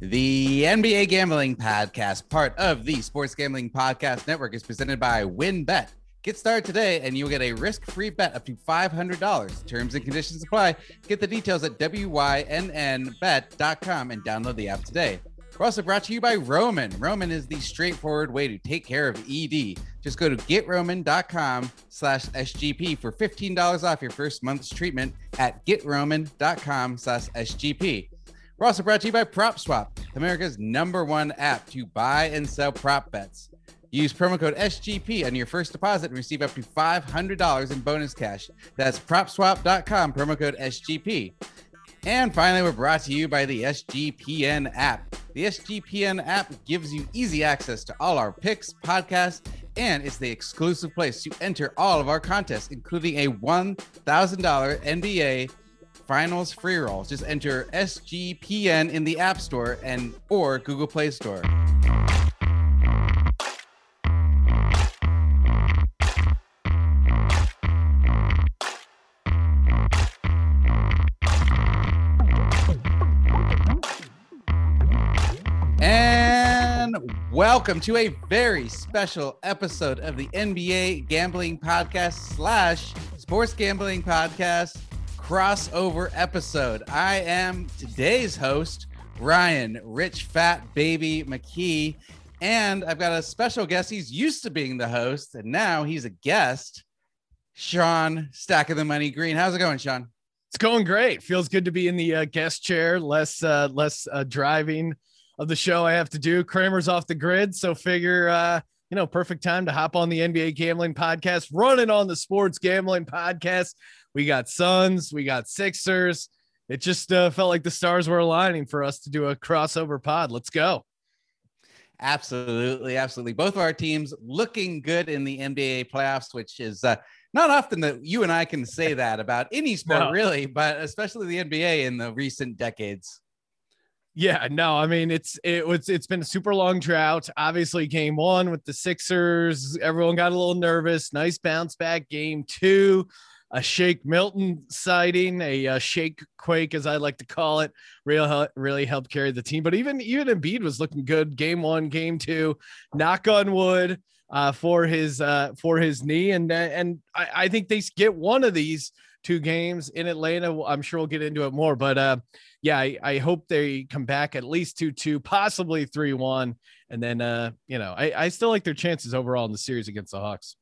The NBA Gambling Podcast, part of the Sports Gambling Podcast Network, is presented by WynnBET. Get started today and you'll get a risk free bet up to $500. Terms and conditions apply. Get the details at WYNNBet.com and download the app today. We're also brought to you by Roman. Roman is the straightforward way to take care of ED. Just go to getroman.com slash SGP for $15 off your first month's treatment at getroman.com slash SGP. We're also brought to you by PropSwap, America's number one app to buy and sell prop bets. Use promo code SGP on your first deposit and receive up to $500 in bonus cash. That's propswap.com, promo code SGP. And finally, we're brought to you by the SGPN app. The SGPN app gives you easy access to all our picks, podcasts, and it's the exclusive place to enter all of our contests, including a $1,000 NBA finals free rolls. Just enter SGPN in the App Store and or Google Play Store. And welcome to a very special episode of the NBA Gambling Podcast slash Sports Gambling Podcast crossover episode. I am today's host, Ryan Rich Fat Baby McKee, and I've got a special guest. He's used to being the host, and now he's a guest, Sean Stack of the Money Green. How's it going, Sean? It's going great. Feels good to be in the uh, guest chair. Less uh, less uh, driving of the show I have to do. Kramer's off the grid, so figure uh, you know perfect time to hop on the NBA gambling podcast, running on the sports gambling podcast we got Suns, we got Sixers. It just uh, felt like the stars were aligning for us to do a crossover pod. Let's go. Absolutely, absolutely. Both of our teams looking good in the NBA playoffs, which is uh, not often that you and I can say that about any sport, no. really, but especially the NBA in the recent decades. Yeah, no, I mean it's it was it's been a super long drought. Obviously, game one with the Sixers, everyone got a little nervous. Nice bounce back. Game two, a Shake Milton sighting, a, a, Shake Quake, as I like to call it, really, really helped carry the team. But even even Embiid was looking good. Game one, game two, knock on wood uh, for his uh, for his knee, and and I, I, think they get one of these two games in Atlanta. I'm sure we'll get into it more, but uh, yeah, I, I hope they come back at least two two, possibly three one, and then uh, you know I, I still like their chances overall in the series against the Hawks.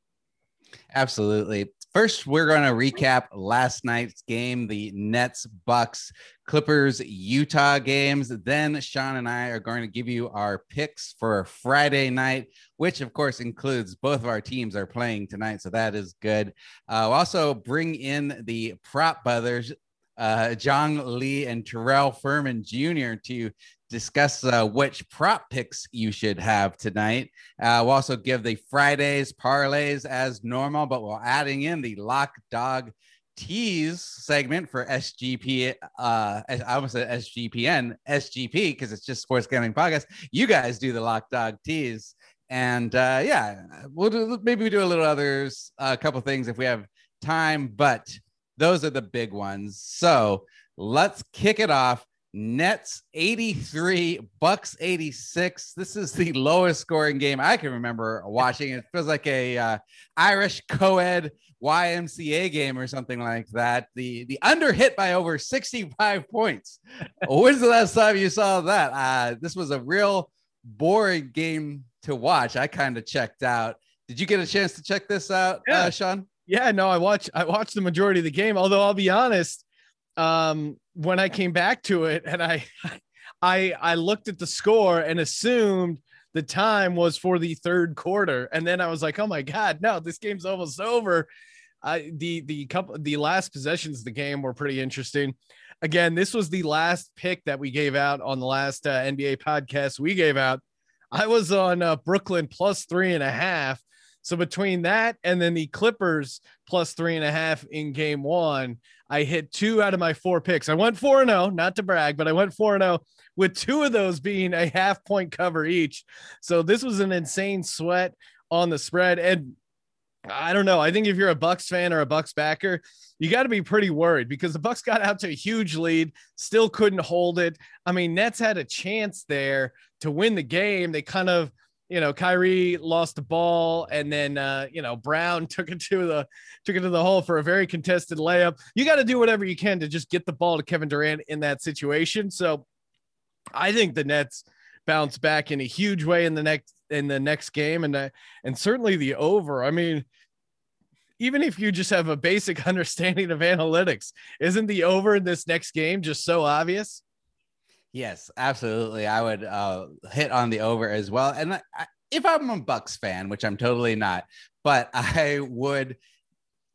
Absolutely. First, we're going to recap last night's game, the Nets, Bucks, Clippers, Utah games. Then Sean and I are going to give you our picks for Friday night, which of course includes both of our teams are playing tonight. So that is good. Uh, we'll also bring in the prop brothers, uh, John Lee and Terrell Furman Jr. to discuss uh, which prop picks you should have tonight. Uh, we'll also give the Fridays parlays as normal, but we're adding in the lock dog tease segment for SGP. Uh, I almost said SGPN, SGP, because it's just sports gambling podcast. You guys do the lock dog tease. And uh, yeah, we'll do maybe we do a little others, a couple things if we have time, but those are the big ones. So let's kick it off Nets 83, Bucks 86. This is the lowest scoring game I can remember watching. It feels like a uh, Irish co-ed YMCA game or something like that. The the under hit by over 65 points. When's the last time you saw that? Uh, this was a real boring game to watch. I kind of checked out. Did you get a chance to check this out, uh, yeah. uh, Sean? Yeah, no, I watched I watched the majority of the game. Although I'll be honest, um, when I came back to it and I, I, I looked at the score and assumed the time was for the third quarter, and then I was like, oh my god, no, this game's almost over. I the the couple the last possessions of the game were pretty interesting. Again, this was the last pick that we gave out on the last uh, NBA podcast we gave out. I was on uh, Brooklyn plus three and a half. So between that and then the Clippers plus three and a half in game one, I hit two out of my four picks. I went 4 and 0, not to brag, but I went 4 and 0 with two of those being a half point cover each. So this was an insane sweat on the spread. And I don't know. I think if you're a Bucks fan or a Bucks backer, you got to be pretty worried because the Bucks got out to a huge lead, still couldn't hold it. I mean, Nets had a chance there to win the game. They kind of, you know, Kyrie lost the ball, and then uh, you know Brown took it to the took it to the hole for a very contested layup. You got to do whatever you can to just get the ball to Kevin Durant in that situation. So, I think the Nets bounce back in a huge way in the next in the next game and uh, and certainly the over i mean even if you just have a basic understanding of analytics isn't the over in this next game just so obvious yes absolutely i would uh, hit on the over as well and I, if i'm a bucks fan which i'm totally not but i would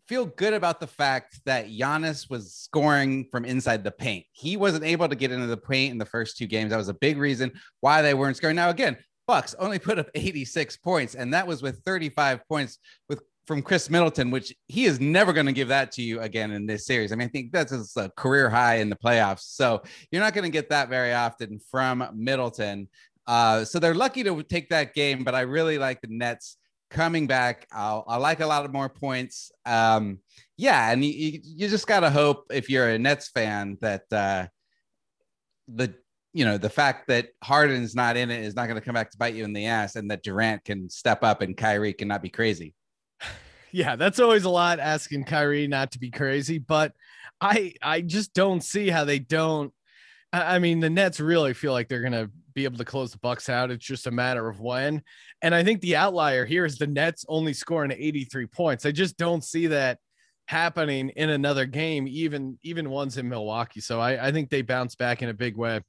feel good about the fact that Giannis was scoring from inside the paint. He wasn't able to get into the paint in the first two games. That was a big reason why they weren't scoring. Now, again, Bucks only put up 86 points, and that was with 35 points with from Khris Middleton, which he is never going to give that to you again in this series. I mean, I think that's a career high in the playoffs. So you're not going to get that very often from Middleton. Uh, so they're lucky to take that game, but I really like the Nets coming back. I'll, I like a lot of more points. Um, yeah, and you, you just got to hope if you're a Nets fan that uh, the you know, the fact that Harden's not in it is not going to come back to bite you in the ass, and that Durant can step up and Kyrie cannot be crazy. Yeah, that's always a lot asking Kyrie not to be crazy, but I I just don't see how they don't. I mean, the Nets really feel like they're to be able to close the Bucks out. It's just a matter of when. And I think the outlier here is the Nets only scoring 83 points. I just don't see that happening in another game, even even ones in Milwaukee. So I, I think they bounce back in a big way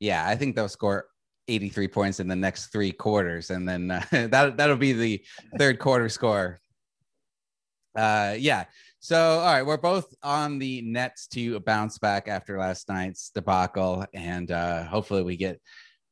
yeah, I think they'll score 83 points in the next three quarters, and then uh, that that'll be the third quarter score. Uh, yeah. So, all right, we're both on the Nets to bounce back after last night's debacle, and uh, hopefully we get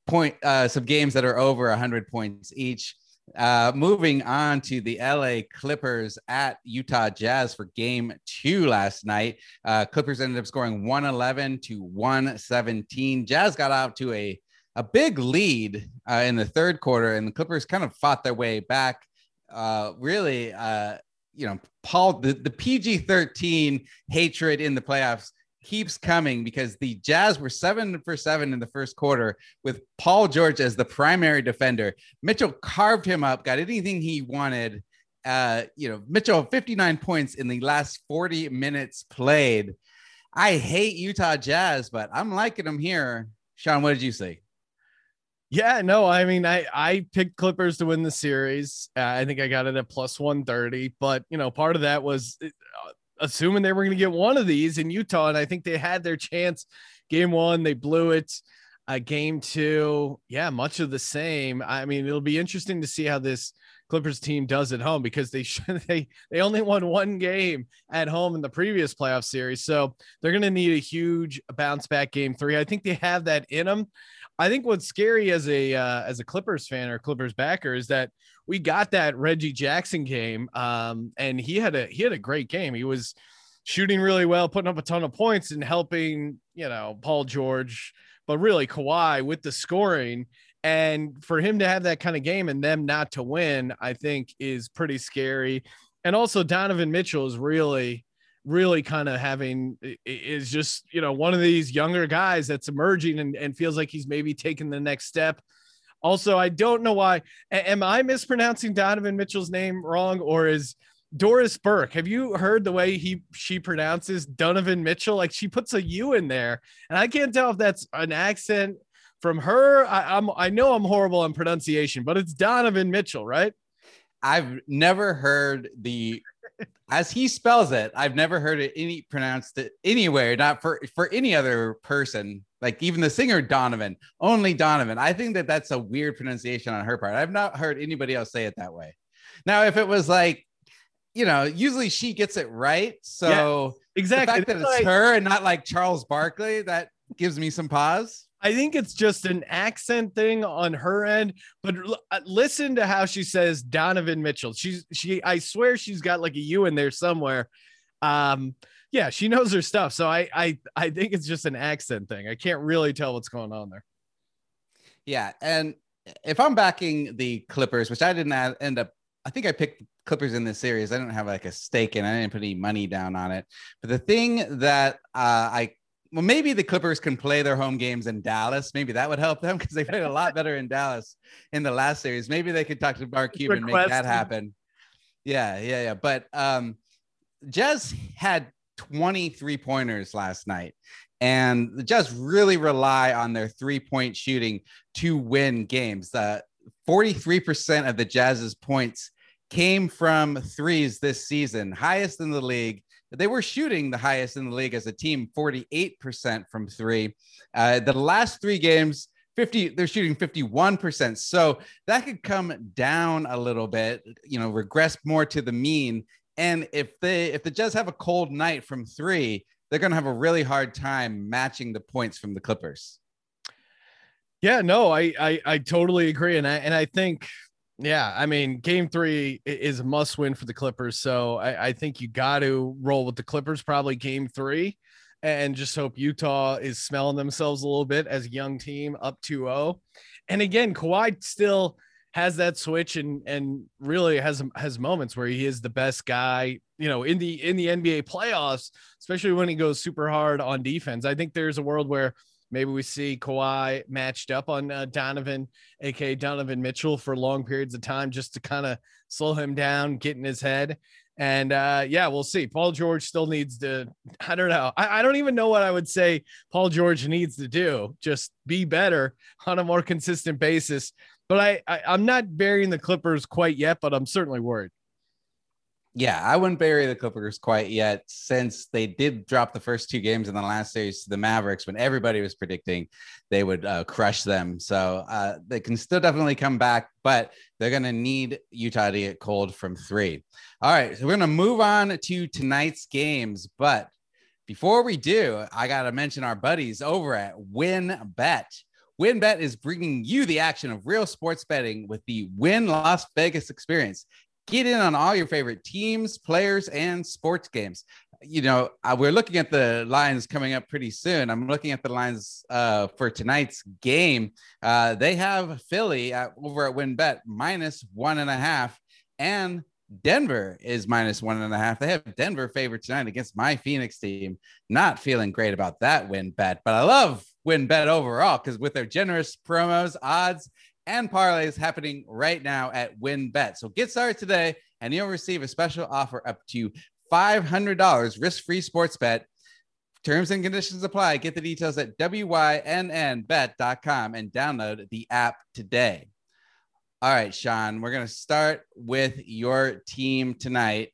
point uh, some games that are over 100 points each. Uh, moving on to the LA Clippers at Utah Jazz for game two last night. Uh, Clippers ended up scoring 111 to 117. Jazz got out to a, a big lead uh, in the third quarter, and the Clippers kind of fought their way back. Uh, really, uh, you know, Paul, the, the PG 13 hatred in the playoffs keeps coming because the Jazz were seven for seven in the first quarter with Paul George as the primary defender. Mitchell carved him up, got anything he wanted. Uh, you know, Mitchell 59 points in the last 40 minutes played. I hate Utah Jazz, but I'm liking them here. Sean, what did you say? Yeah, no, I mean, I I picked Clippers to win the series. Uh, I think I got it at plus 130, but you know, part of that was uh, assuming they were going to get one of these in Utah, and I think they had their chance. Game one, they blew it. Uh, game two, yeah, much of the same. I mean, it'll be interesting to see how this Clippers team does at home because they should, they they only won one game at home in the previous playoff series, so they're going to need a huge bounce back game three. I think they have that in them. I think what's scary as a uh, as a Clippers fan or Clippers backer is that we got that Reggie Jackson game, um, and he had a he had a great game. He was shooting really well, putting up a ton of points, and helping you know Paul George, but really Kawhi with the scoring. And for him to have that kind of game and them not to win, I think is pretty scary. And also Donovan Mitchell is really really kind of having is just you know one of these younger guys that's emerging and, and feels like he's maybe taking the next step also, I don't know why. Am I mispronouncing Donovan Mitchell's name wrong, or is Doris Burke? Have you heard the way he she pronounces Donovan Mitchell? Like she puts a U in there, and I can't tell if that's an accent from her. I, I'm I know I'm horrible on pronunciation, but it's Donovan Mitchell, right? I've never heard the as he spells it. I've never heard it any pronounced it anywhere, not for for any other person like even the singer Donovan, only Donovan. I think that that's a weird pronunciation on her part. I've not heard anybody else say it that way. Now, if it was like, you know, usually she gets it right. So yeah, exactly the fact that it's like, her and not like Charles Barkley, that gives me some pause. I think it's just an accent thing on her end, but uh, listen to how she says Donovan Mitchell. She's she I swear she's got like a U in there somewhere. Um, yeah, she knows her stuff. So I I I think it's just an accent thing. I can't really tell what's going on there. Yeah, and if I'm backing the Clippers, which I didn't end up I think I picked Clippers in this series. I don't have like a stake in. I didn't put any money down on it. But the thing that uh, I well, maybe the Clippers can play their home games in Dallas. Maybe that would help them because they played a lot better in Dallas in the last series. Maybe they could talk to Mark Cuban and make that happen. Yeah, yeah, yeah. But um, Jazz had 23 pointers last night, and the Jazz really rely on their three point shooting to win games. Uh, 43% of the Jazz's points came from threes this season, highest in the league. They were shooting the highest in the league as a team, 48% from three. Uh, the last three games, 50, they're shooting 51%. So that could come down a little bit, you know, regress more to the mean. And if they if the Jazz have a cold night from three, they're gonna have a really hard time matching the points from the Clippers. Yeah, no, I I, I totally agree. And I and I think yeah, I mean, game three is a must win for the Clippers. So I, I think you got to roll with the Clippers, probably game three, and just hope Utah is smelling themselves a little bit as a young team up 2 0. And again, Kawhi still has that switch and and really has has moments where he is the best guy you know in the in the NBA playoffs especially when he goes super hard on defense i think there's a world where Maybe we see Kawhi matched up on uh, Donovan, aka Donovan Mitchell, for long periods of time just to kind of slow him down, get in his head. And uh, yeah, we'll see. Paul George still needs to, I don't know. I, I don't even know what I would say Paul George needs to do. Just be better on a more consistent basis. But I, I I'm not burying the Clippers quite yet, but I'm certainly worried yeah, I wouldn't bury the Clippers quite yet since they did drop the first two games in the last series to the Mavericks when everybody was predicting they would uh, crush them. So uh, they can still definitely come back, but they're going to need Utah to get cold from three. All right, so we're going to move on to tonight's games. But before we do, I got to mention our buddies over at WynnBET. WynnBET is bringing you the action of real sports betting with the Wynn Las Vegas experience. Get in on all your favorite teams, players, and sports games. You know, we're looking at the lines coming up pretty soon. I'm looking at the lines uh, for tonight's game. Uh, they have Philly at, over at WynnBET minus one and a half, and Denver is minus one and a half. They have Denver favored tonight against my Phoenix team. Not feeling great about that WynnBET, but I love WynnBET overall because with their generous promos, odds, and parlays happening right now at WynnBET. So get started today and you'll receive a special offer up to $500 risk free sports bet. Terms and conditions apply. Get the details at wynnbet.com and download the app today. All right, Sean, we're going to start with your team tonight.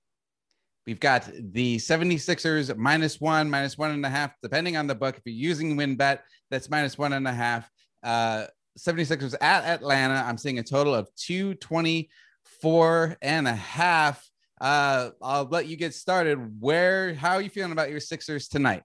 We've got the 76ers minus one, minus one and a half, depending on the book. If you're using WynnBET, that's minus one and a half. Uh, 76ers at Atlanta. I'm seeing a total of 224 and a half. Uh, I'll let you get started. Where, how are you feeling about your Sixers tonight?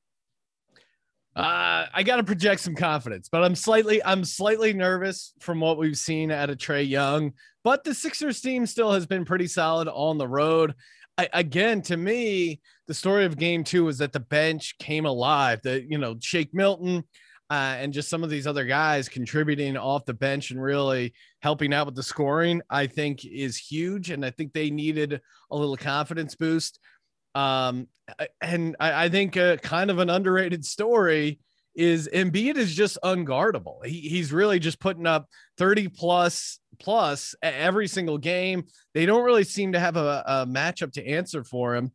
Uh, I got to project some confidence, but I'm slightly, I'm slightly nervous from what we've seen out of Trae Young. But the Sixers team still has been pretty solid on the road. I, again, to me, the story of Game Two was that the bench came alive. That you know, Shake Milton, uh, and just some of these other guys contributing off the bench and really helping out with the scoring, I think is huge. And I think they needed a little confidence boost. Um, and I, I think a kind of an underrated story is Embiid is just unguardable. He, he's really just putting up 30 plus plus every single game. They don't really seem to have a, a matchup to answer for him.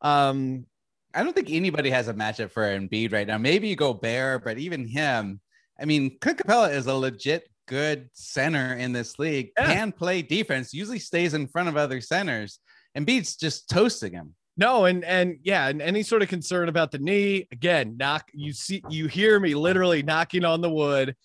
Um, I don't think anybody has a matchup for Embiid right now. Maybe you go Bear, but even him, I mean, Clint Capela is a legit good center in this league, yeah. can play defense, usually stays in front of other centers. Embiid's just toasting him. No, and and yeah, and any sort of concern about the knee, again, knock you see you hear me literally knocking on the wood.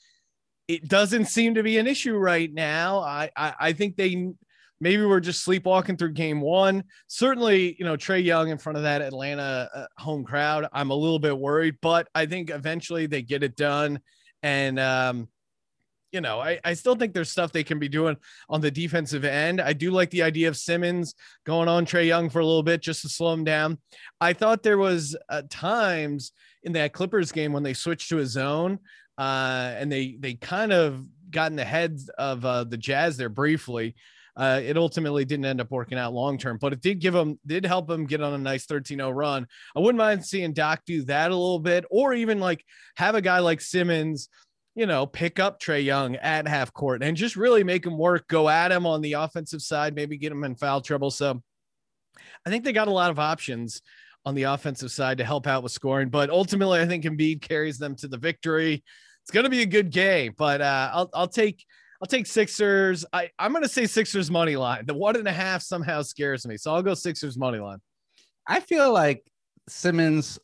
It doesn't seem to be an issue right now. I I, I think they maybe we're just sleepwalking through game one. Certainly, you know, Trae Young in front of that Atlanta uh, home crowd, I'm a little bit worried, but I think eventually they get it done. And, um, you know, I, I still think there's stuff they can be doing on the defensive end. I do like the idea of Simmons going on Trae Young for a little bit just to slow him down. I thought there was uh, times in that Clippers game when they switched to a zone uh, and they they kind of got in the heads of uh, the Jazz there briefly Uh, it ultimately didn't end up working out long term, but it did give him, did help him get on a nice 13 0 run. I wouldn't mind seeing Doc do that a little bit, or even like have a guy like Simmons you know, pick up Trae Young at half court and just really make him work, go at him on the offensive side, maybe get him in foul trouble. So I think they got a lot of options on the offensive side to help out with scoring. But ultimately, I think Embiid carries them to the victory. It's going to be a good game, but uh, I'll, I'll take I'll take Sixers. I, I'm going to say Sixers money line. The one and a half somehow scares me, so I'll go Sixers money line. I feel like Simmons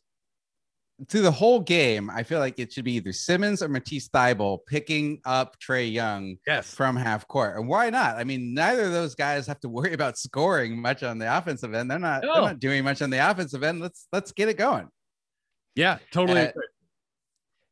through the whole game, I feel like it should be either Simmons or Matisse Thybulle picking up Trae Young yes. from half court. And why not? I mean, neither of those guys have to worry about scoring much on the offensive end. They're not, no. they're not doing much on the offensive end. Let's let's get it going. Yeah, totally. Uh,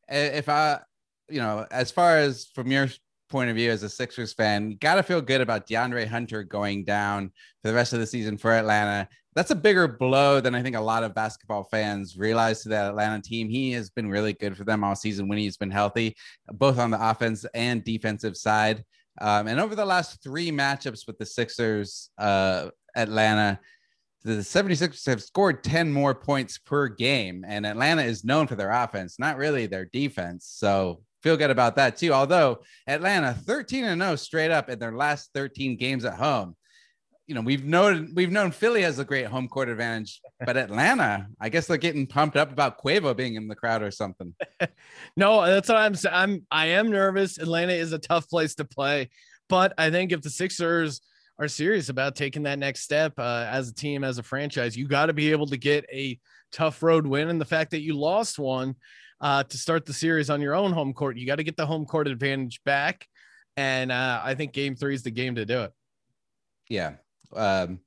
if I, you know, as far as from your point of view as a Sixers fan, you got to feel good about DeAndre Hunter going down for the rest of the season for Atlanta that's a bigger blow than I think a lot of basketball fans realize to that Atlanta team. He has been really good for them all season when he's been healthy, both on the offense and defensive side. Um, and over the last three matchups with the Sixers, uh, Atlanta, the 76ers have scored 10 more points per game. And Atlanta is known for their offense, not really their defense. So feel good about that too. Although Atlanta 13 and 0 straight up in their last 13 games at home you know we've known we've known Philly has a great home court advantage, but Atlanta, I guess they're getting pumped up about Quavo being in the crowd or something. no, that's what I'm saying. I'm I am nervous. Atlanta is a tough place to play, but I think if the Sixers are serious about taking that next step uh, as a team, as a franchise, you got to be able to get a tough road win. And the fact that you lost one uh, to start the series on your own home court, you got to get the home court advantage back. And uh, I think Game Three is the game to do it. Yeah, um,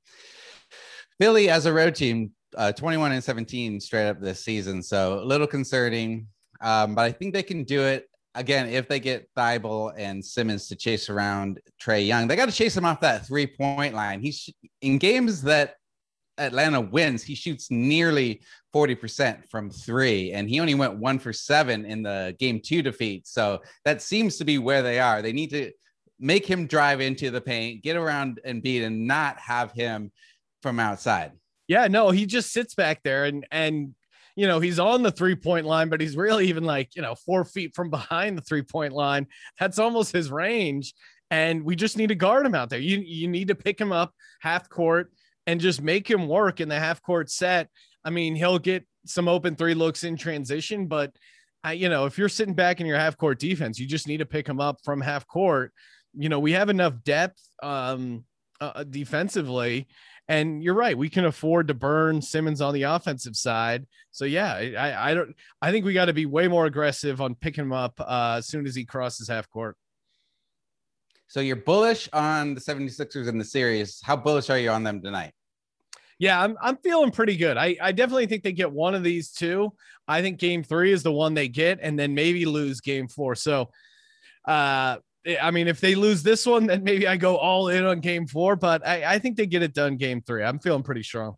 Philly as a road team, uh, 21 and 17 straight up this season. So a little concerning, um, but I think they can do it again if they get Thybulle and Simmons to chase around Trae Young. They got to chase him off that three point line. He's in games that Atlanta wins, he shoots nearly 40% from three, and he only went one for seven in the game two defeat. So that seems to be where they are. They need to make him drive into the paint, get around and beat, and not have him from outside. Yeah, no, he just sits back there and and you know he's on the three point line, but he's really even like you know four feet from behind the three point line. That's almost his range, and we just need to guard him out there. You you need to pick him up half court and just make him work in the half court set. I mean, he'll get some open three looks in transition, but I, you know, if you're sitting back in your half court defense, you just need to pick him up from half court you know, we have enough depth um, uh, uh, defensively. And you're right. We can afford to burn Simmons on the offensive side. So yeah, I, I don't. I think we got to be way more aggressive on picking him up uh, as soon as he crosses half court. So you're bullish on the 76ers in the series. How bullish are you on them tonight? Yeah, I'm I'm feeling pretty good. I, I definitely think they get one of these two. I think game three is the one they get, and then maybe lose game four. So uh I mean, if they lose this one, then maybe I go all in on game four, but I, I think they get it done game three. I'm feeling pretty strong.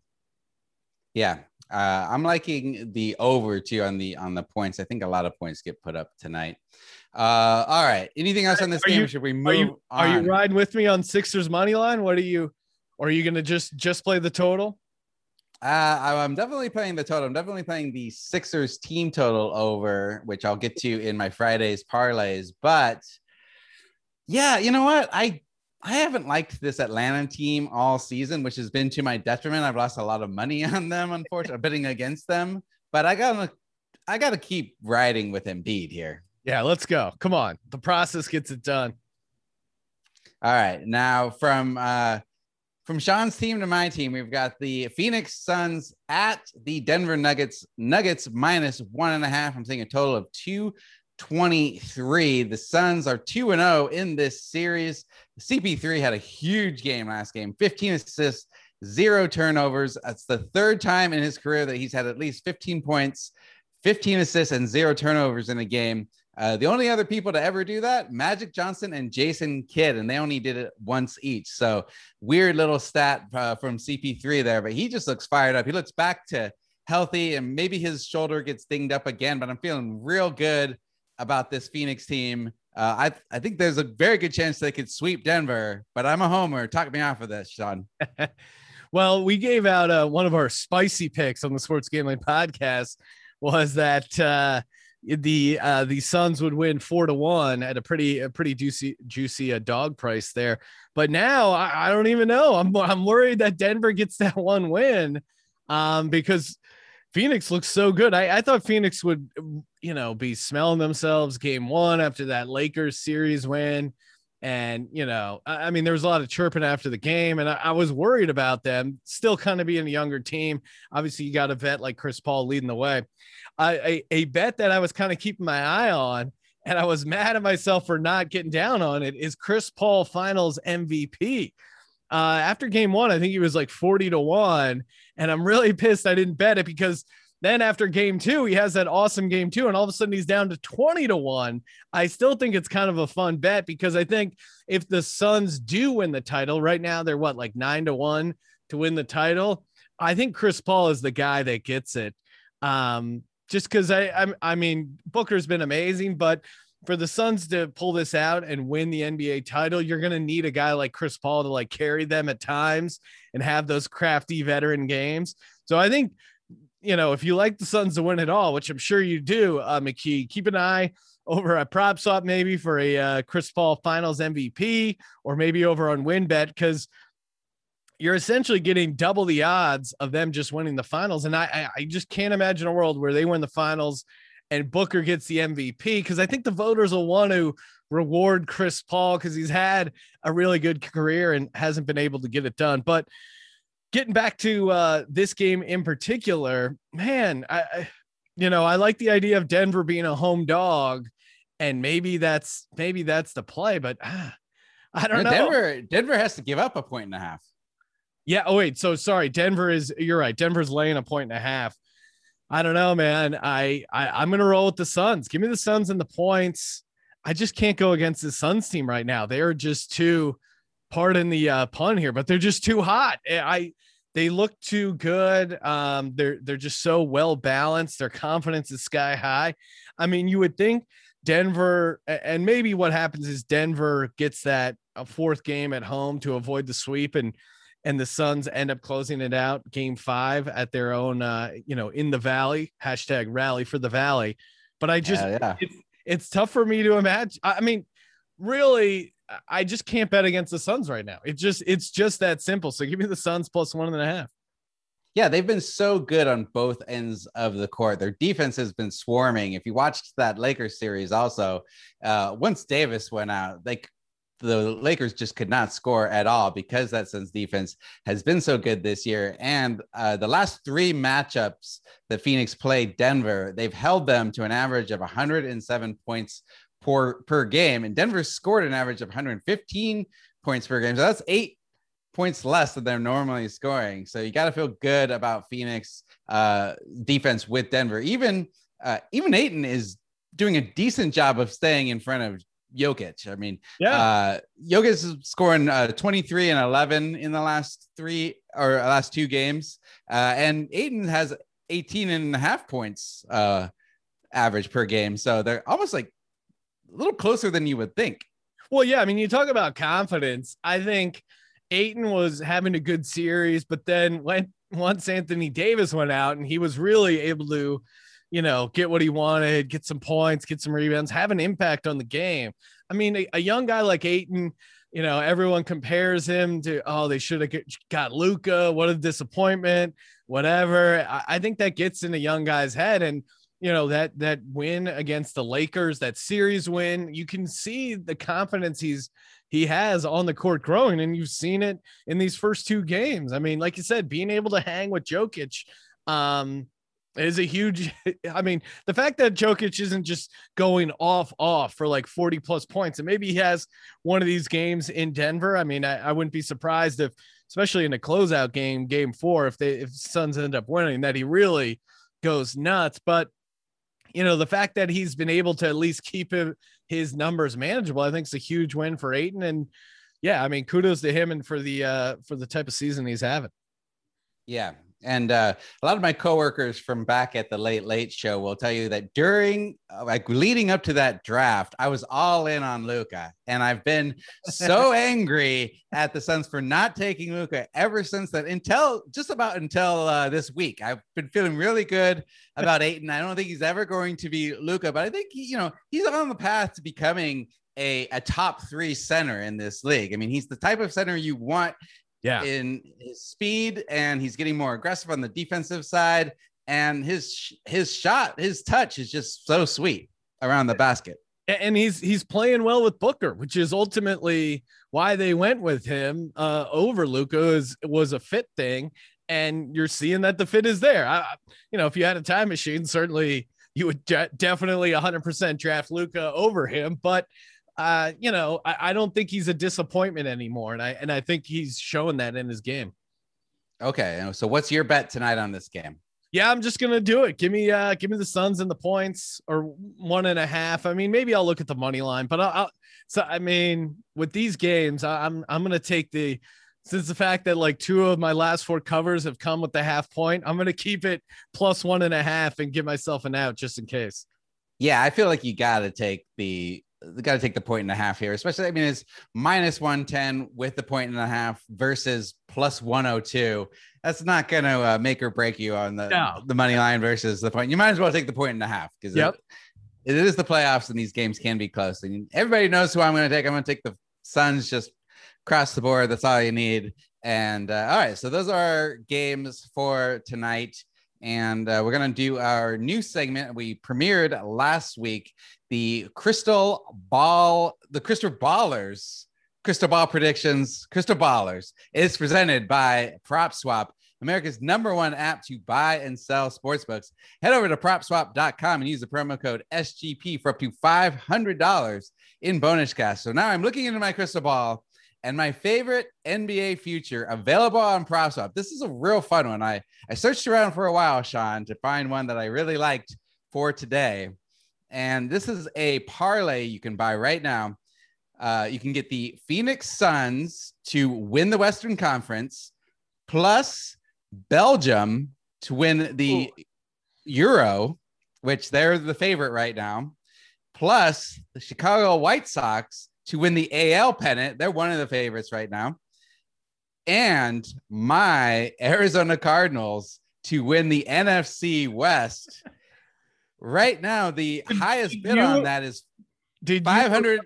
Yeah. Uh, I'm liking the over too on the on the points. I think a lot of points get put up tonight. Uh, all right. Anything else on this are game? You, should we move? Are you, are you riding with me on Sixers money line? What are you? Or are you going to just just play the total? Uh, I'm definitely playing the total. I'm definitely playing the Sixers team total over, which I'll get to in my Fridays parlays. But yeah, you know what? I I haven't liked this Atlanta team all season, which has been to my detriment. I've lost a lot of money on them, unfortunately, betting against them. But I gotta I gotta keep riding with Embiid here. Yeah, let's go. Come on. The process gets it done. All right. Now from uh from Sean's team to my team, we've got the Phoenix Suns at the Denver Nuggets. Nuggets minus one and a half. I'm seeing a total of 223. The Suns are 2 and 0 in this series. CP3 had a huge game last game 15 assists, zero turnovers. That's the third time in his career that he's had at least 15 points, 15 assists, and zero turnovers in a game. Uh, the only other people to ever do that, Magic Johnson and Jason Kidd, and they only did it once each. So weird little stat uh, from CP3 there, but he just looks fired up. He looks back to healthy, and maybe his shoulder gets dinged up again, but I'm feeling real good about this Phoenix team Uh, I I think there's a very good chance they could sweep Denver, but I'm a homer. Talk me off of this, Sean. well, we gave out uh, one of our spicy picks on the Sports Gambling Podcast was that uh, the uh, the Suns would win four to one at a pretty a pretty juicy juicy uh, dog price there. But now I, I don't even know. I'm I'm worried that Denver gets that one win um, because Phoenix looks so good. I, I thought Phoenix would, you know, be smelling themselves game one after that Lakers series win. And, you know, I, I mean, there was a lot of chirping after the game, and I, I was worried about them still kind of being a younger team. Obviously, you got a vet like Chris Paul leading the way. I, a, a bet that I was kind of keeping my eye on, and I was mad at myself for not getting down on it, is Chris Paul finals MVP. Uh, after game one, I think he was like 40 to one. And I'm really pissed I didn't bet it because then after game two, he has that awesome game two, and all of a sudden he's down to 20 to one. I still think it's kind of a fun bet because I think if the Suns do win the title right now, they're what, like nine to one to win the title. I think Chris Paul is the guy that gets it. Um, just because I, I, I mean, Booker's been amazing, but for the Suns to pull this out and win the NBA title, you're going to need a guy like Chris Paul to like carry them at times and have those crafty veteran games. So I think, you know, if you like the Suns to win at all, which I'm sure you do, uh, McKee, keep an eye over at PropSwap maybe for a uh, Chris Paul Finals MVP or maybe over on WynnBET because you're essentially getting double the odds of them just winning the finals. And I, I just can't imagine a world where they win the finals and Booker gets the MVP because I think the voters will want to reward Chris Paul because he's had a really good career and hasn't been able to get it done. But getting back to uh, this game in particular, man, I, I, you know, I like the idea of Denver being a home dog, and maybe that's maybe that's the play, but ah, I don't know. Denver, Denver has to give up a point and a half. Yeah. Oh wait. So sorry. Denver is. You're right. Denver's laying a point and a half. I don't know, man. I, I I'm gonna roll with the Suns. Give me the Suns and the points. I just can't go against the Suns team right now. They are just too, pardon the uh, pun here, but they're just too hot. Eh, I they look too good. Um, they're they're just so well balanced. Their confidence is sky high. I mean, you would think Denver, and maybe what happens is Denver gets that a fourth game at home to avoid the sweep, and and the Suns end up closing it out game five at their own, uh, you know, in the valley, hashtag rally for the valley. But I just, yeah, yeah. It's, it's tough for me to imagine. I mean, really, I just can't bet against the Suns right now. It just, it's just that simple. So give me the Suns plus one and a half. Yeah, they've been so good on both ends of the court. Their defense has been swarming. If you watched that Lakers series, also, uh, once Davis went out, like the Lakers just could not score at all because that Suns defense has been so good this year. And uh, the last three matchups that Phoenix played Denver, they've held them to an average of 107 points per, per game. And Denver scored an average of 115 points per game. So that's eight points less than they're normally scoring. So you got to feel good about Phoenix uh, defense with Denver. Even uh, even Ayton is doing a decent job of staying in front of Jokic. I mean, yeah, uh, Jokic is scoring uh, 23 and 11 in the last three or last two games, uh, and Ayton has 18 and a half points uh, average per game. So they're almost like a little closer than you would think. Well, yeah, I mean, you talk about confidence. I think Ayton was having a good series, but then when once Anthony Davis went out and he was really able to you know, get what he wanted, get some points, get some rebounds, have an impact on the game. I mean, a, a young guy like Ayton, you know, everyone compares him to, oh, they should have got Luka. What a disappointment, whatever. I, I think that gets in a young guy's head. And, you know, that that win against the Lakers, that series win, you can see the confidence he's he has on the court growing. And you've seen it in these first two games. I mean, like you said, being able to hang with Jokic. Um, is a huge I mean, the fact that Jokic isn't just going off off for like 40 plus points, and maybe he has one of these games in Denver. I mean, I, I wouldn't be surprised if, especially in a closeout game, game four, if they if Suns end up winning, that he really goes nuts. But you know, the fact that he's been able to at least keep his numbers manageable, I think is a huge win for Ayton. And yeah, I mean, kudos to him and for the uh for the type of season he's having. Yeah, And uh, a lot of my coworkers from back at the Late Late Show will tell you that during, uh, like, leading up to that draft, I was all in on Luka, and I've been so angry at the Suns for not taking Luka ever since that. Until just about until uh, this week, I've been feeling really good about Ayton. I don't think he's ever going to be Luka, but I think he, you know he's on the path to becoming a, a top three center in this league. I mean, he's the type of center you want yeah. in his speed, and he's getting more aggressive on the defensive side. And his his shot, his touch is just so sweet around the basket. And he's he's playing well with Booker, which is ultimately why they went with him uh, over Luka. Was was a fit thing, and you're seeing that the fit is there. I, you know, if you had a time machine, certainly you would de- definitely 100% draft Luca over him. But uh, you know, I, I don't think he's a disappointment anymore, and I and I think he's showing that in his game. Okay, so what's your bet tonight on this game? Yeah, I'm just gonna do it. Give me uh give me the Suns and the points or one and a half. I mean, maybe I'll look at the money line, but I'll, I'll so I mean, with these games, I'm I'm gonna take the since the fact that like two of my last four covers have come with the half point, I'm gonna keep it plus one and a half and give myself an out just in case. Yeah, I feel like you gotta take the got to take the point and a half here, especially. I mean, it's minus 110 with the point and a half versus plus 102. That's not going to uh, make or break you on the, no. the money line versus the point. You might as well take the point and a half because yep. it, it is the playoffs and these games can be close. And everybody knows who I'm going to take. I'm going to take the Suns just across the board. That's all you need. And uh, all right, so those are our games for tonight. And uh, we're going to do our new segment we premiered last week the Crystal Ball, the Crystal Ballers, Crystal Ball Predictions, Crystal Ballers is presented by PropSwap, America's number one app to buy and sell sportsbooks. Head over to propswap.com and use the promo code SGP for up to $500 in bonus cash. So now I'm looking into my crystal ball and my favorite NBA future available on PropSwap. This is a real fun one. I, I searched around for a while, Sean, to find one that I really liked for today. And this is a parlay you can buy right now. Uh, you can get the Phoenix Suns to win the Western Conference, plus Belgium to win the Ooh. Euro, which they're the favorite right now, plus the Chicago White Sox to win the AL pennant. They're one of the favorites right now. And my Arizona Cardinals to win the NFC West. Right now, the did, highest bid on that is did 500. You,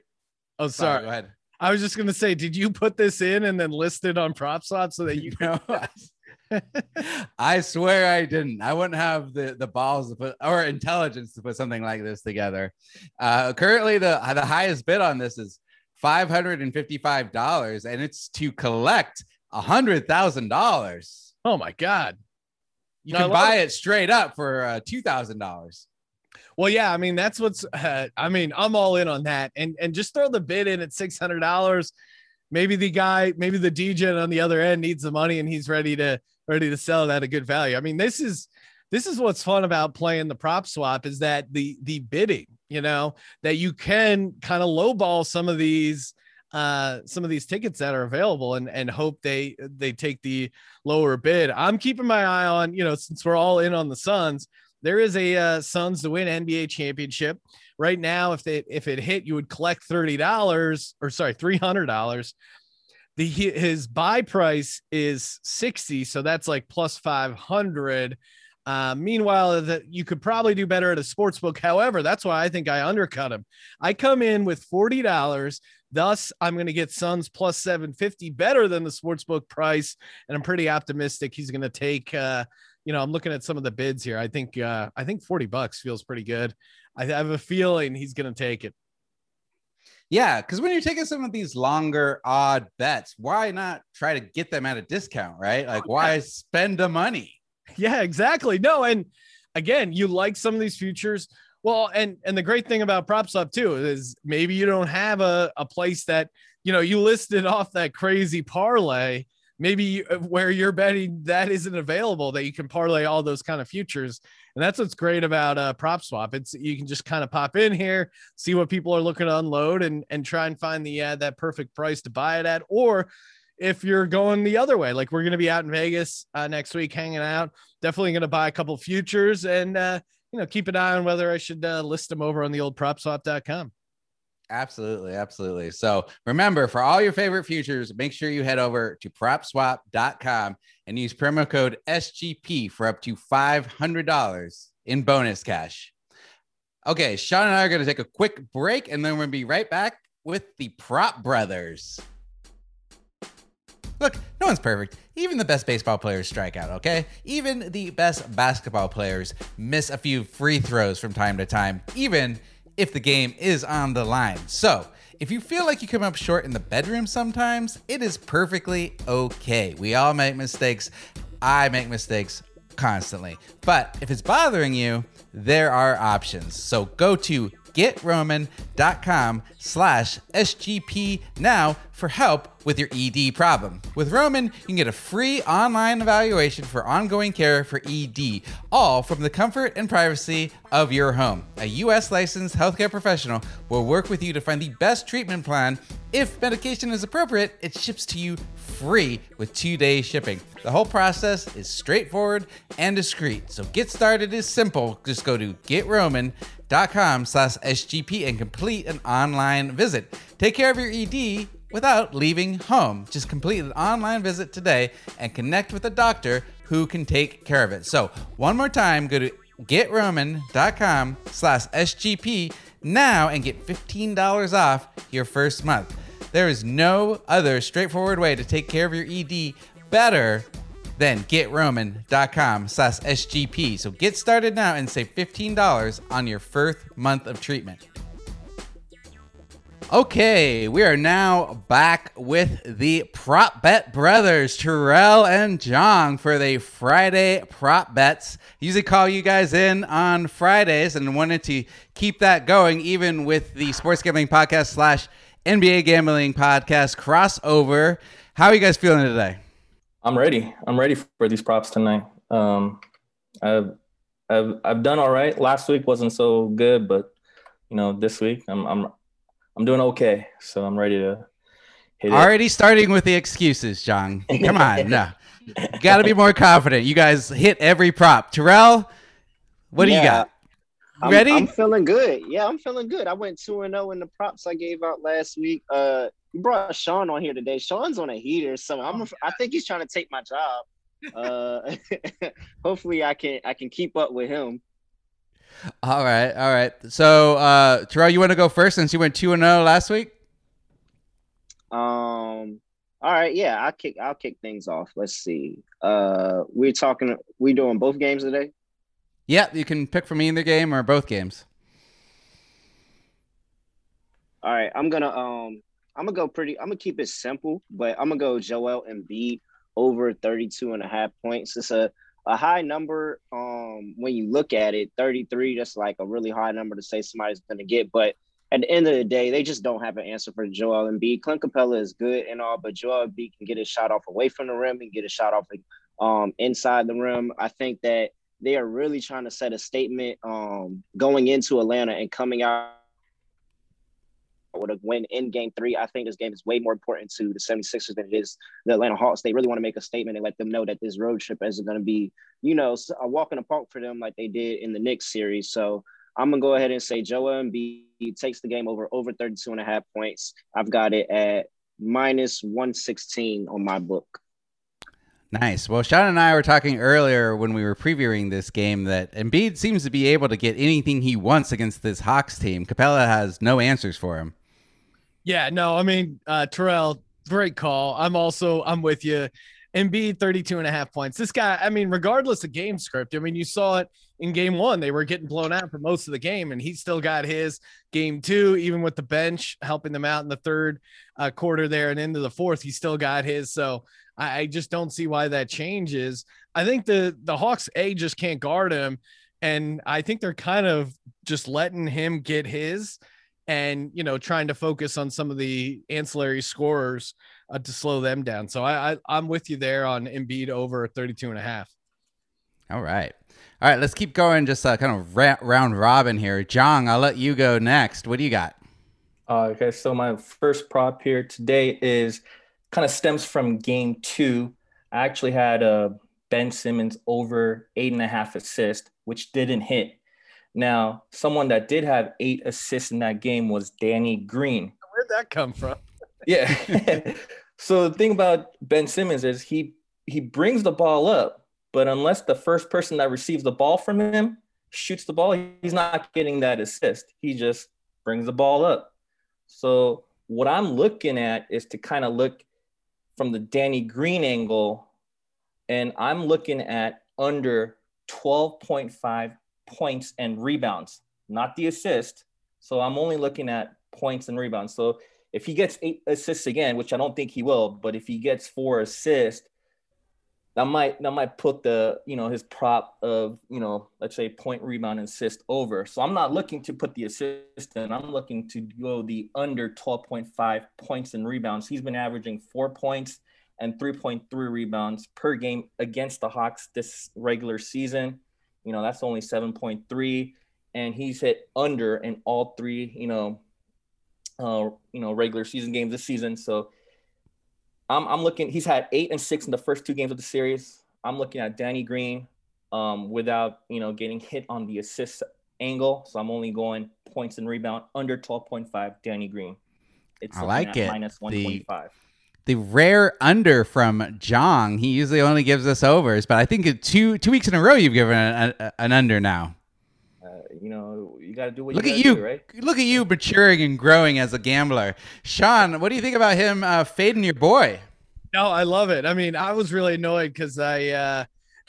oh, sorry. Go ahead. I was just going to say, did you put this in and then list it on PropSwap so that you know? I swear I didn't. I wouldn't have the, the balls to put or intelligence to put something like this together. Uh, currently, the the highest bid on this is five hundred and fifty five dollars, and it's to collect a hundred thousand dollars. Oh my god! You no, can buy it straight up for uh, two thousand dollars. Well, yeah, I mean that's what's. Uh, I mean, I'm all in on that, and and just throw the bid in at six hundred dollars. Maybe the guy, maybe the DJ on the other end needs the money, and he's ready to ready to sell it at a good value. I mean, this is this is what's fun about playing the PropSwap is that the the bidding, you know, that you can kind of lowball some of these uh some of these tickets that are available and and hope they they take the lower bid. I'm keeping my eye on, you know, since we're all in on the Suns, there is a uh, Suns to win NBA championship right now. If they if it hit, you would collect thirty dollars or sorry three hundred dollars. The his buy price is sixty, so that's like plus five hundred. Uh, meanwhile, that you could probably do better at a sports book. However, that's why I think I undercut him. I come in with forty dollars. Thus, I'm going to get Suns plus 750 better than the sportsbook price. And I'm pretty optimistic he's going to take uh, you know, I'm looking at some of the bids here. I think uh, I think 40 bucks feels pretty good. I have a feeling he's going to take it. Yeah, because when you're taking some of these longer odd bets, why not try to get them at a discount, right? Like, why spend the money? Yeah, exactly. No, and again, you like some of these futures. Well, and and the great thing about PropSwap too is maybe you don't have a, a place that you know you listed off that crazy parlay maybe uh, where you're betting that isn't available that you can parlay all those kind of futures and that's what's great about uh, PropSwap it's you can just kind of pop in here see what people are looking to unload and and try and find the uh, that perfect price to buy it at or if you're going the other way. Like we're going to be out in Vegas uh, next week hanging out. Definitely going to buy a couple futures and, uh, you know, keep an eye on whether I should uh, list them over on the old propswap.com. Absolutely, absolutely. So remember, for all your favorite futures, make sure you head over to propswap.com and use promo code SGP for up to $500 in bonus cash. Okay, Sean and I are going to take a quick break and then we're going to be right back with the Prop Brothers. Look, no one's perfect. Even the best baseball players strike out, okay? Even the best basketball players miss a few free throws from time to time, even if the game is on the line. So, if you feel like you come up short in the bedroom sometimes, it is perfectly okay. We all make mistakes. I make mistakes constantly. But if it's bothering you, there are options. So go to getroman.com slash SGP now for help with your ED problem. With Roman, you can get a free online evaluation for ongoing care for ED, all from the comfort and privacy of your home. A U.S. licensed healthcare professional will work with you to find the best treatment plan. If medication is appropriate, it ships to you free with two day shipping. The whole process is straightforward and discreet. So get started is simple. Just go to getroman.com slash SGP and complete an online visit. Take care of your ED without leaving home. Just complete an online visit today and connect with a doctor who can take care of it. So one more time, go to getroman.com slash SGP now and get $15 off your first month. There is no other straightforward way to take care of your ED better than getroman.com slash SGP. So get started now and save $15 on your first month of treatment. Okay, we are now back with the prop bet brothers, Terrell and John, for the Friday prop bets. Usually call you guys in on Fridays and wanted to keep that going, even with the Sports Gambling Podcast slash NBA Gambling Podcast crossover. How are you guys feeling today? I'm ready. I'm ready for these props tonight. Um, I've, I've I've done all right. Last week wasn't so good, but you know, this week I'm I'm I'm doing okay. So I'm ready to hit Already it. starting with the excuses, John. Come on, no. Got to be more confident. You guys hit every prop. Terrell, what yeah, do you got? I'm, Ready? I'm feeling good. Yeah, I'm feeling good. I went 2 and 0 in the props I gave out last week. Uh you brought Sean on here today. Sean's on a heater, so I'm I think he's trying to take my job. Uh hopefully I can I can keep up with him. All right, all right. So, uh, Terrell, you want to go first since you went two and zero oh last week? Um. All right. Yeah, I'll kick. I'll kick things off. Let's see. Uh, we're talking. We doing both games today. Yeah, you can pick from either game or both games. All right, I'm gonna um, I'm gonna go pretty. I'm gonna keep it simple, but I'm gonna go Joel Embiid over 32 and a half points. It's a a high number um when you look at it 33 that's like a really high number to say somebody's going to get but at the end of the day they just don't have an answer for Joel Embiid. Clint Capela is good and all but Joel Embiid can get a shot off away from the rim and get a shot off um inside the rim I think that they are really trying to set a statement um going into Atlanta and coming out with a win in game three. I think this game is way more important to the 76ers than it is the Atlanta Hawks. They really want to make a statement and let them know that this road trip isn't going to be, you know, a walk in the park for them like they did in the Knicks series. So I'm going to go ahead and say Joel Embiid takes the game over over 32 and a half points. I've got it at minus 116 on my book. Nice. Well, Sean and I were talking earlier when we were previewing this game that Embiid seems to be able to get anything he wants against this Hawks team. Capela has no answers for him. Yeah, no, I mean, uh, Terrell, great call. I'm also, I'm with you. Embiid 32 and a half points. This guy, I mean, regardless of game script, I mean, you saw it in game one. They were getting blown out for most of the game, and he still got his game two, even with the bench helping them out in the third uh, quarter there and into the fourth. He still got his. So I, I just don't see why that changes. I think the the Hawks A just can't guard him. And I think they're kind of just letting him get his and you know trying to focus on some of the ancillary scorers uh, to slow them down. So I, I I'm with you there on Embiid over 32 and a half. All right. All right, let's keep going. Just uh, kind of ra- round robin here. Jong, I'll let you go next. What do you got? Uh, okay, so my first prop here today is kind of stems from game two. I actually had uh, Ben Simmons over eight and a half assists, which didn't hit. Now, someone that did have eight assists in that game was Danny Green. Where'd that come from? Yeah. so the thing about Ben Simmons is he he brings the ball up, but unless the first person that receives the ball from him shoots the ball, he's not getting that assist. He just brings the ball up. So what I'm looking at is to kind of look from the Danny Green angle, and I'm looking at under 12.5 points and rebounds, not the assist. So I'm only looking at points and rebounds. So if he gets eight assists again, which I don't think he will, but if he gets four assists, that might that might put the you know his prop of you know let's say point rebound and assist over. So I'm not looking to put the assist in. I'm looking to go the under 12.5 points and rebounds. He's been averaging four points and 3.3 rebounds per game against the Hawks this regular season. You know that's only 7.3, and he's hit under in all three you know uh, you know regular season games this season. So I'm, I'm looking. He's had eight and six in the first two games of the series. I'm looking at Danny Green um, without you know getting hit on the assist angle. So I'm only going points and rebound under 12.5. Danny Green. It's I like it. Minus 125. The, the rare under from Jong. He usually only gives us overs, but I think two two weeks in a row you've given an, an under now. Uh, you know, you got to do what look you at you, do, right? Look at you maturing and growing as a gambler, Sean. What do you think about him uh, fading your boy? No, I love it. I mean, I was really annoyed because I uh,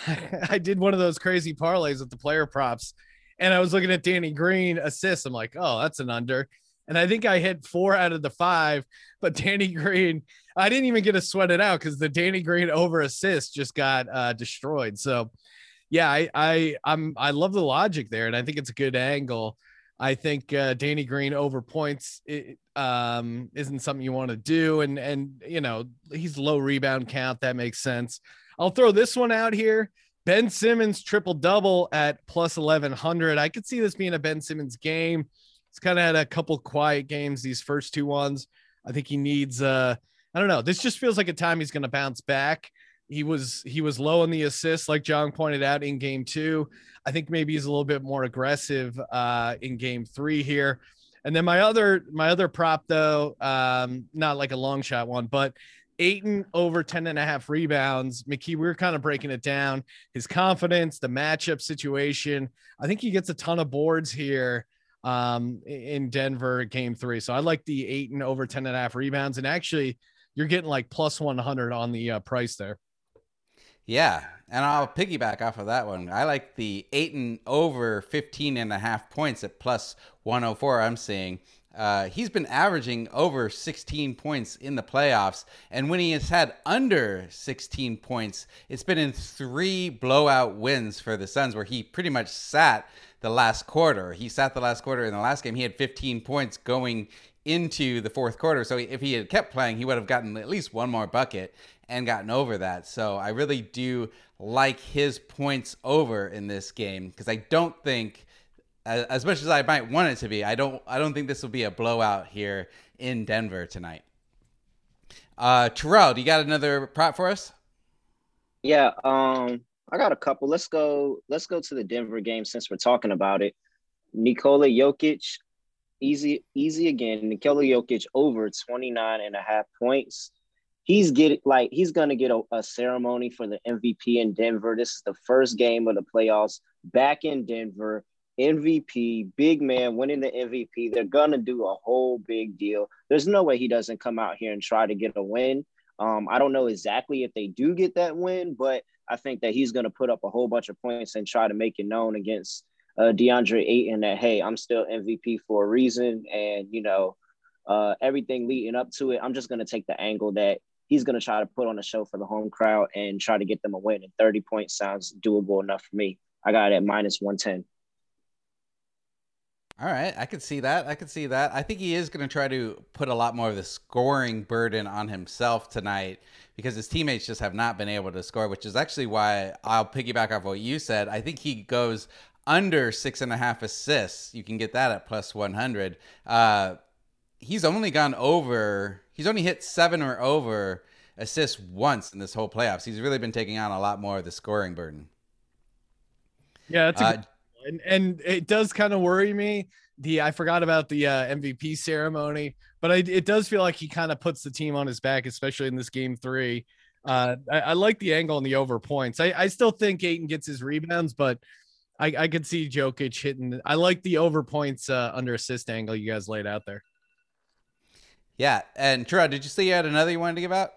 I did one of those crazy parlays with the player props, and I was looking at Danny Green assists. I'm like, oh, that's an under. And I think I hit four out of the five, but Danny Green, I didn't even get to sweat it out because the Danny Green over assist just got uh, destroyed. So yeah, I, I I'm I love the logic there, and I think it's a good angle. I think uh, Danny Green over points it, um, isn't something you want to do, and and you know he's low rebound count. That makes sense. I'll throw this one out here. Ben Simmons triple double at plus eleven hundred. I could see this being a Ben Simmons game. He's kind of had a couple quiet games these first two ones. I think he needs. Uh, I don't know. This just feels like a time he's going to bounce back he was he was low on the assists like john pointed out in game two i think maybe he's a little bit more aggressive uh in game three here and then my other my other prop though um not like a long shot one but Ayton over 10 and a half rebounds. McKee, we are kind of breaking it down. His confidence, the matchup situation. I think he gets a ton of boards here um, in Denver game three. So I like the Ayton over 10 and a half rebounds. And actually, you're getting like plus 100 on the uh, price there. Yeah, and I'll piggyback off of that one. I like the Ayton over 15 and a half points at plus 104 I'm seeing. Uh, he's been averaging over 16 points in the playoffs. And when he has had under 16 points, it's been in three blowout wins for the Suns where he pretty much sat the last quarter. He sat the last quarter in the last game. He had 15 points going into the fourth quarter. So if he had kept playing, he would have gotten at least one more bucket and gotten over that. So I really do like his points over in this game because I don't think as much as I might want it to be, I don't I don't think this will be a blowout here in Denver tonight. Uh Terrell, do you got another prop for us? Yeah, um I got a couple. Let's go let's go to the Denver game since we're talking about it. Nikola Jokic, easy easy again. Nikola Jokic over 29 and a half points he's getting like he's gonna get a, a, ceremony for the MVP in Denver. This is the first game of the playoffs back in Denver. MVP, big man winning the MVP. They're gonna do a whole big deal. There's no way he doesn't come out here and try to get a win. Um, I don't know exactly if they do get that win, but I think that he's gonna put up a whole bunch of points and try to make it known against uh, DeAndre Ayton that hey, I'm still MVP for a reason, and you know. Uh, everything leading up to it, I'm just going to take the angle that he's going to try to put on a show for the home crowd and try to get them a win. And 30 points sounds doable enough for me. I got it at minus 110. All right, I can see that. I can see that. I think he is going to try to put a lot more of the scoring burden on himself tonight because his teammates just have not been able to score, which is actually why I'll piggyback off what you said. I think he goes under six and a half assists. You can get that at plus 100. Uh, he's only gone over He's only hit seven or over assists once in this whole playoffs. He's really been taking on a lot more of the scoring burden. Yeah, that's uh, and, and it does kind of worry me. The I forgot about the uh, MVP ceremony, but I, it does feel like he kind of puts the team on his back, especially in this game three. Uh, I, I, like the angle and the over points. I, I still think Ayton gets his rebounds, but I, I could see Jokic hitting. I like the over points uh, under assist angle you guys laid out there. Yeah, and Terrell, did you see you had another you wanted to give out?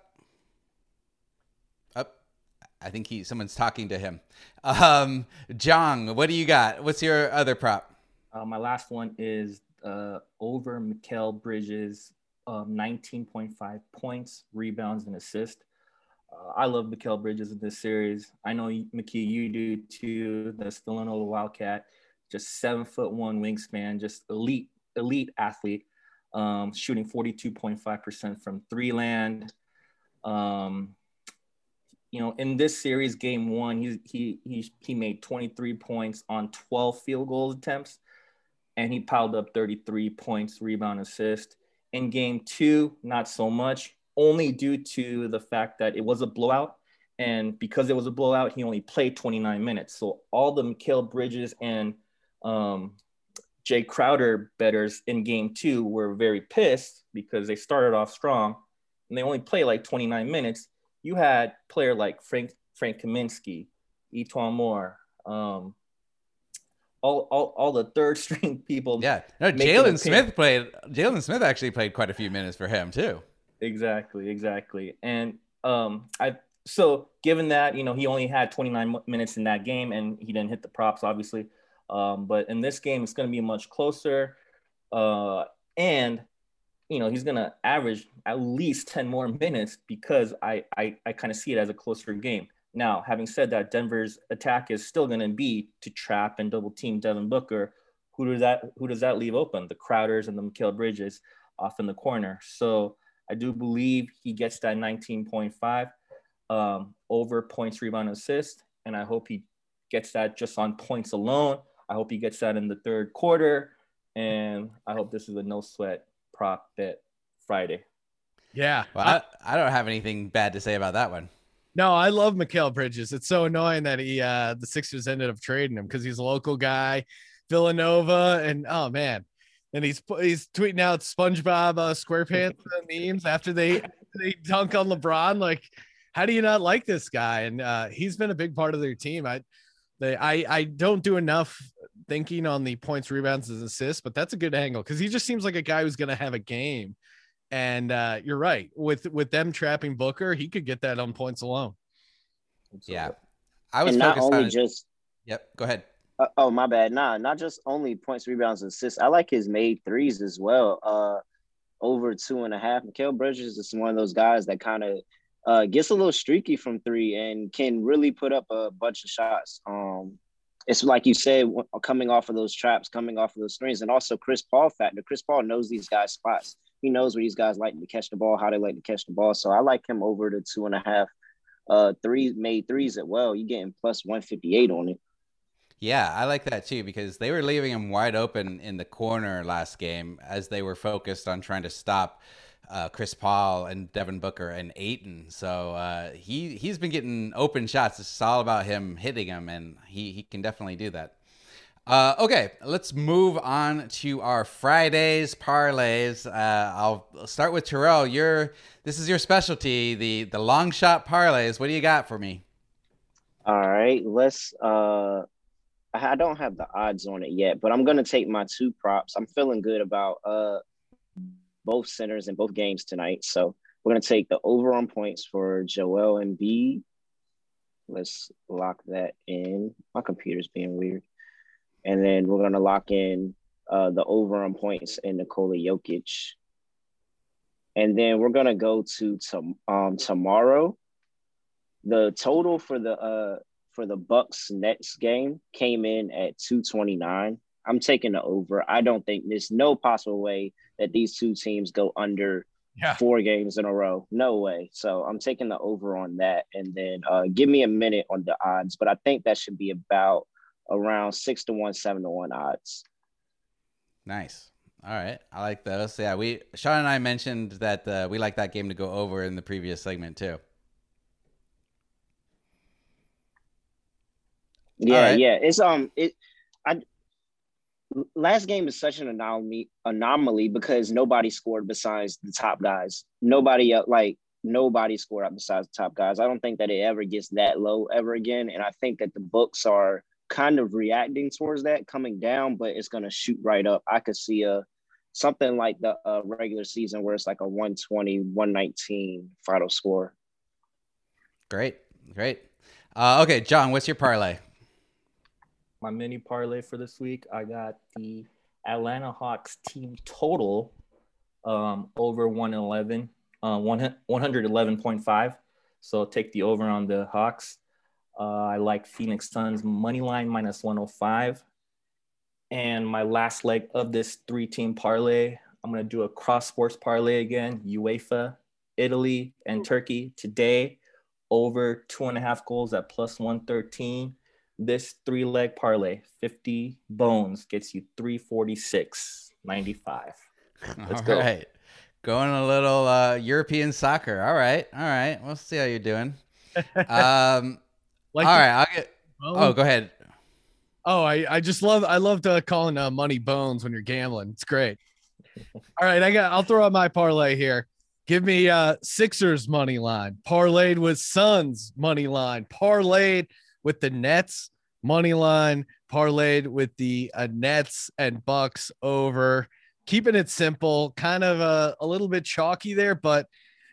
I think he someone's talking to him. Um, Jong, what do you got? What's your other prop? Uh, my last one is uh, over Mikal Bridges, um, 19.5 points, rebounds, and assists. Uh, I love Mikal Bridges in this series. I know McKee, you do too. The Villanova Wildcat, just seven foot one wingspan, just elite, elite athlete, um, shooting 42.5% from three land. Um, you know, in this series, game one, he, he, he, he made 23 points on 12 field goal attempts, and he piled up 33 points, rebound, assist. In game two, not so much only due to the fact that it was a blowout. And because it was a blowout, he only played 29 minutes. So all the Mikal Bridges and um, Jae Crowder betters in game two were very pissed because they started off strong and they only played like 29 minutes. You had player like Frank Frank Kaminsky, E'Twaun Moore, um, all, all, all the third string people. Yeah, no, Jalen Smith played. Jalen Smith actually played quite a few minutes for him too. Exactly, exactly. And um, I so given that you know he only had 29 minutes in that game and he didn't hit the props obviously, um, but in this game it's going to be much closer, uh, and you know he's to average at least 10 more minutes because I I, I kind of see it as a closer game. Now, having said that, Denver's attack is still to be to trap and double team Devin Booker. Who does that Who does that leave open? The Crowders and the Mikal Bridges off in the corner. So I do believe he gets that 19.5 um, over points, rebound, assist. And I hope he gets that just on points alone. I hope he gets that in the third quarter. And I hope this is a no sweat prop bet Friday. Yeah. Well, I, I don't have anything bad to say about that one. No, I love Mikal Bridges. It's so annoying that he uh the Sixers ended up trading him because he's a local guy, Villanova, and oh man, and he's he's tweeting out SpongeBob uh, SquarePants memes after they they dunk on LeBron. Like, how do you not like this guy? And uh, he's been a big part of their team. I they I I don't do enough thinking on the points, rebounds, and assists, but that's a good angle because he just seems like a guy who's gonna have a game. And uh, you're right with with them trapping Booker, he could get that on points alone. Yeah, I was and not only on just. Yep, go ahead. Uh, oh, my bad. Nah, not just only points, rebounds, and assists. I like his made threes as well. Uh, over two and a half. Mikal Bridges is one of those guys that kind of uh, gets a little streaky from three and can really put up a bunch of shots. Um, it's like you said, coming off of those traps, coming off of those screens, and also Chris Paul factor. Chris Paul knows these guys' spots. He knows where these guys like to catch the ball, how they like to catch the ball. So I like him over the two and a half, uh, three made threes as well. You're getting plus one fifty eight on it. Yeah, I like that too because they were leaving him wide open in the corner last game as they were focused on trying to stop uh, Chris Paul and Devin Booker and Ayton. So uh, he he's been getting open shots. It's all about him hitting them, and he he can definitely do that. Uh, okay, let's move on to our Fridays parlays. Uh, I'll start with Terrell. Your this is your specialty, the the long shot parlays. What do you got for me? All right, let's uh I don't have the odds on it yet, but I'm gonna take my two props. I'm feeling good about uh both centers in both games tonight. So we're gonna take the over on points for Joel Embiid. Let's lock that in. My computer's being weird. And then we're gonna lock in uh, the over on points in Nikola Jokic. And then we're gonna go to, to um tomorrow. The total for the uh for the Bucks next game came in at 229. I'm taking the over. I don't think there's no possible way that these two teams go under yeah. four games in a row. No way. So I'm taking the over on that. And then uh, give me a minute on the odds, but I think that should be about around six to one, seven to one odds. Nice. All right, I like those. Yeah, we Sean and I mentioned that uh, we like that game to go over in the previous segment too. Yeah, right. yeah. It's um it I last game is such an anomaly anomaly because nobody scored besides the top guys. Nobody uh, like nobody scored up besides the top guys. I don't think that it ever gets that low ever again. And I think that the books are kind of reacting towards that coming down, but it's gonna shoot right up. I could see a something like the uh, regular season where it's like a 120, 119 final score. Great, great. Uh, okay, John, what's your parlay? My mini parlay for this week, I got the Atlanta Hawks team total um, over 111, uh, 111.5. So take the over on the Hawks. Uh, I like Phoenix Suns money line minus 105. And my last leg of this three team parlay, I'm going to do a cross sports parlay again UEFA, Italy, and Turkey today over two and a half goals at plus 113. This three leg parlay, 50 bones, gets you 346.95. Let's All go. Right. Going a little uh, European soccer. All right. All right. We'll see how you're doing. Um, like all right. I'll get. Oh, go ahead. Oh, I, I just love I love uh, calling uh, money bones when you're gambling. It's great. All right, I got I'll throw out my parlay here. Give me uh Sixers money line, parlayed with Suns money line, parlayed with the Nets money line, parlayed with the uh, Nets and Bucks over. Keeping it simple, kind of a, a little bit chalky there, but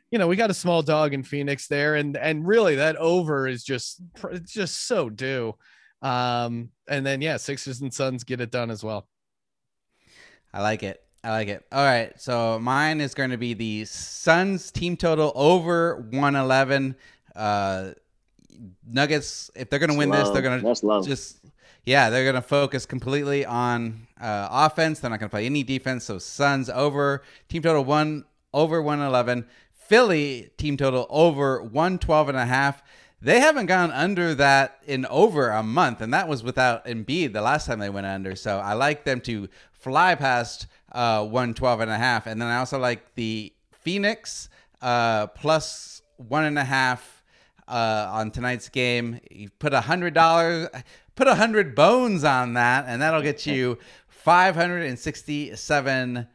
you know we got a small dog in Phoenix there, and and really that over is just it's just so due. Um, and then yeah, Sixers and Suns get it done as well. I like it. I like it. All right, so mine is going to be the Suns team total over 111. Uh, Nuggets, if they're going to win this, they're going to just yeah, they're going to focus completely on uh, offense. They're not going to play any defense. So Suns over team total one over 111. Philly team total over 112 and a half. They haven't gone under that in over a month, and that was without Embiid the last time they went under. So I like them to fly past uh, 112 and a half. And then I also like the Phoenix uh, plus one and a half uh, on tonight's game. You put a hundred dollars, put a hundred bones on that, and that'll get you 567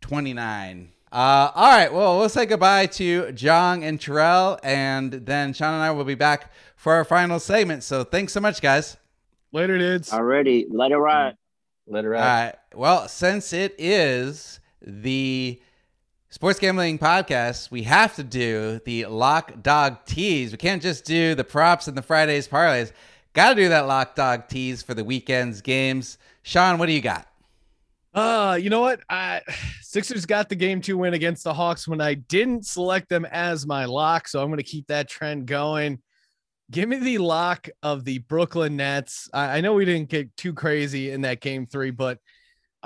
29. Uh, all right. Well, we'll say goodbye to Jong and Terrell, and then Sean and I will be back for our final segment. So thanks so much, guys. Later, dudes. Already. Let it ride. Let it ride. All right. Well, since it is the sports gambling podcast, we have to do the lock dog tease. We can't just do the props and the Fridays parlays. Got to do that lock dog tease for the weekend's games. Sean, what do you got? Uh, you know what? I Sixers got the game two win against the Hawks when I didn't select them as my lock, so I'm going to keep that trend going. Give me the lock of the Brooklyn Nets. I, I know we didn't get too crazy in that game three, but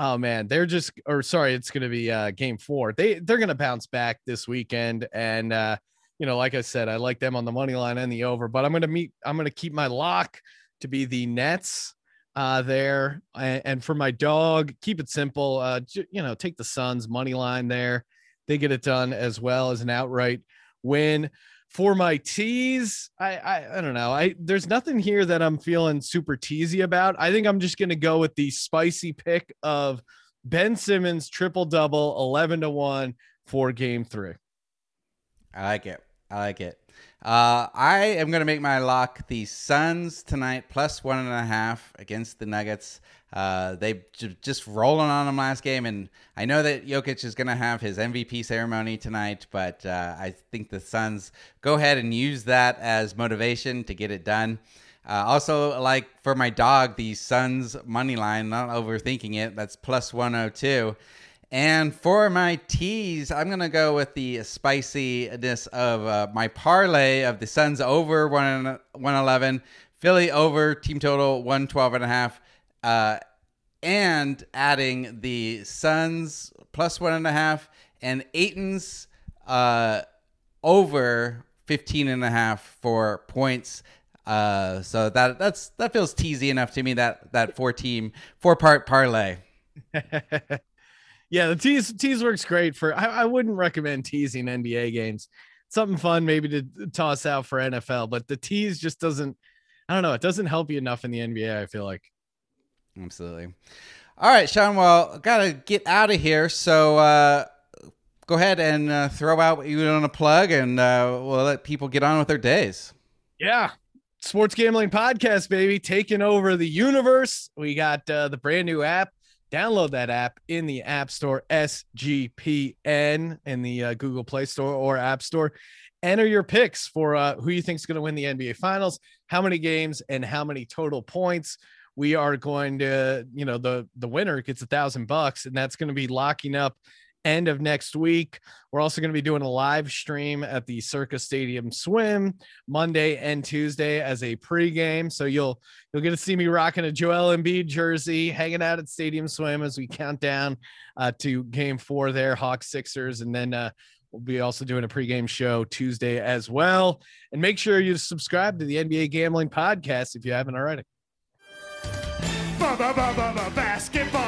oh man, they're just or sorry, it's going to be uh, game four. They they're going to bounce back this weekend, and uh, you know, like I said, I like them on the money line and the over, but I'm going to meet. I'm going to keep my lock to be the Nets uh, there. And, and, for my dog, keep it simple. Uh, you know, take the Suns money line there. They get it done as well as an outright win. For my teas, I, I I don't know. I there's nothing here that I'm feeling super teasy about. I think I'm just gonna go with the spicy pick of Ben Simmons triple double, eleven to one for Game Three. I like it. I like it. Uh, I am going to make my lock the Suns tonight plus one and a half against the Nuggets. Uh, they just rolling on them last game, and I know that Jokic is going to have his MVP ceremony tonight, but uh, I think the Suns go ahead and use that as motivation to get it done. Uh, also, like for my dog, the Suns money line, not overthinking it. That's plus 102. And for my teas, I'm going to go with the spiciness of uh, my parlay of the Suns over 1, 111, Philly over team total 112 and a half, uh, and adding the Suns plus one and a half and Ayton's uh, over 15 and a half for points. Uh, so that that's that feels teasy enough to me that that four team four part parlay. yeah, the tease tease works great for. I, I wouldn't recommend teasing NBA games. Something fun maybe to toss out for NFL, but the tease just doesn't. I don't know. It doesn't help you enough in the NBA. I feel like. Absolutely. All right, Sean. Well, gotta get out of here. So uh, go ahead and uh, throw out what you want to plug, and uh, we'll let people get on with their days. Yeah, sports gambling podcast, baby, taking over the universe. We got uh, the brand new app. Download that app in the App Store, SGPN, in the uh, Google Play Store or App Store. Enter your picks for uh, who you think is going to win the NBA Finals, how many games, and how many total points we are going to, you know, the the winner gets a thousand bucks, and that's going to be locking up end of next week. We're also going to be doing a live stream at the Circa Stadium Swim Monday and Tuesday as a pregame. So you'll you'll get to see me rocking a Joel Embiid jersey, hanging out at Stadium Swim as we count down uh, to Game Four there, Hawks Sixers, and then uh, We'll be also doing a pregame show Tuesday as well. And make sure you subscribe to the NBA Gambling Podcast if you haven't already. Basketball, gimme,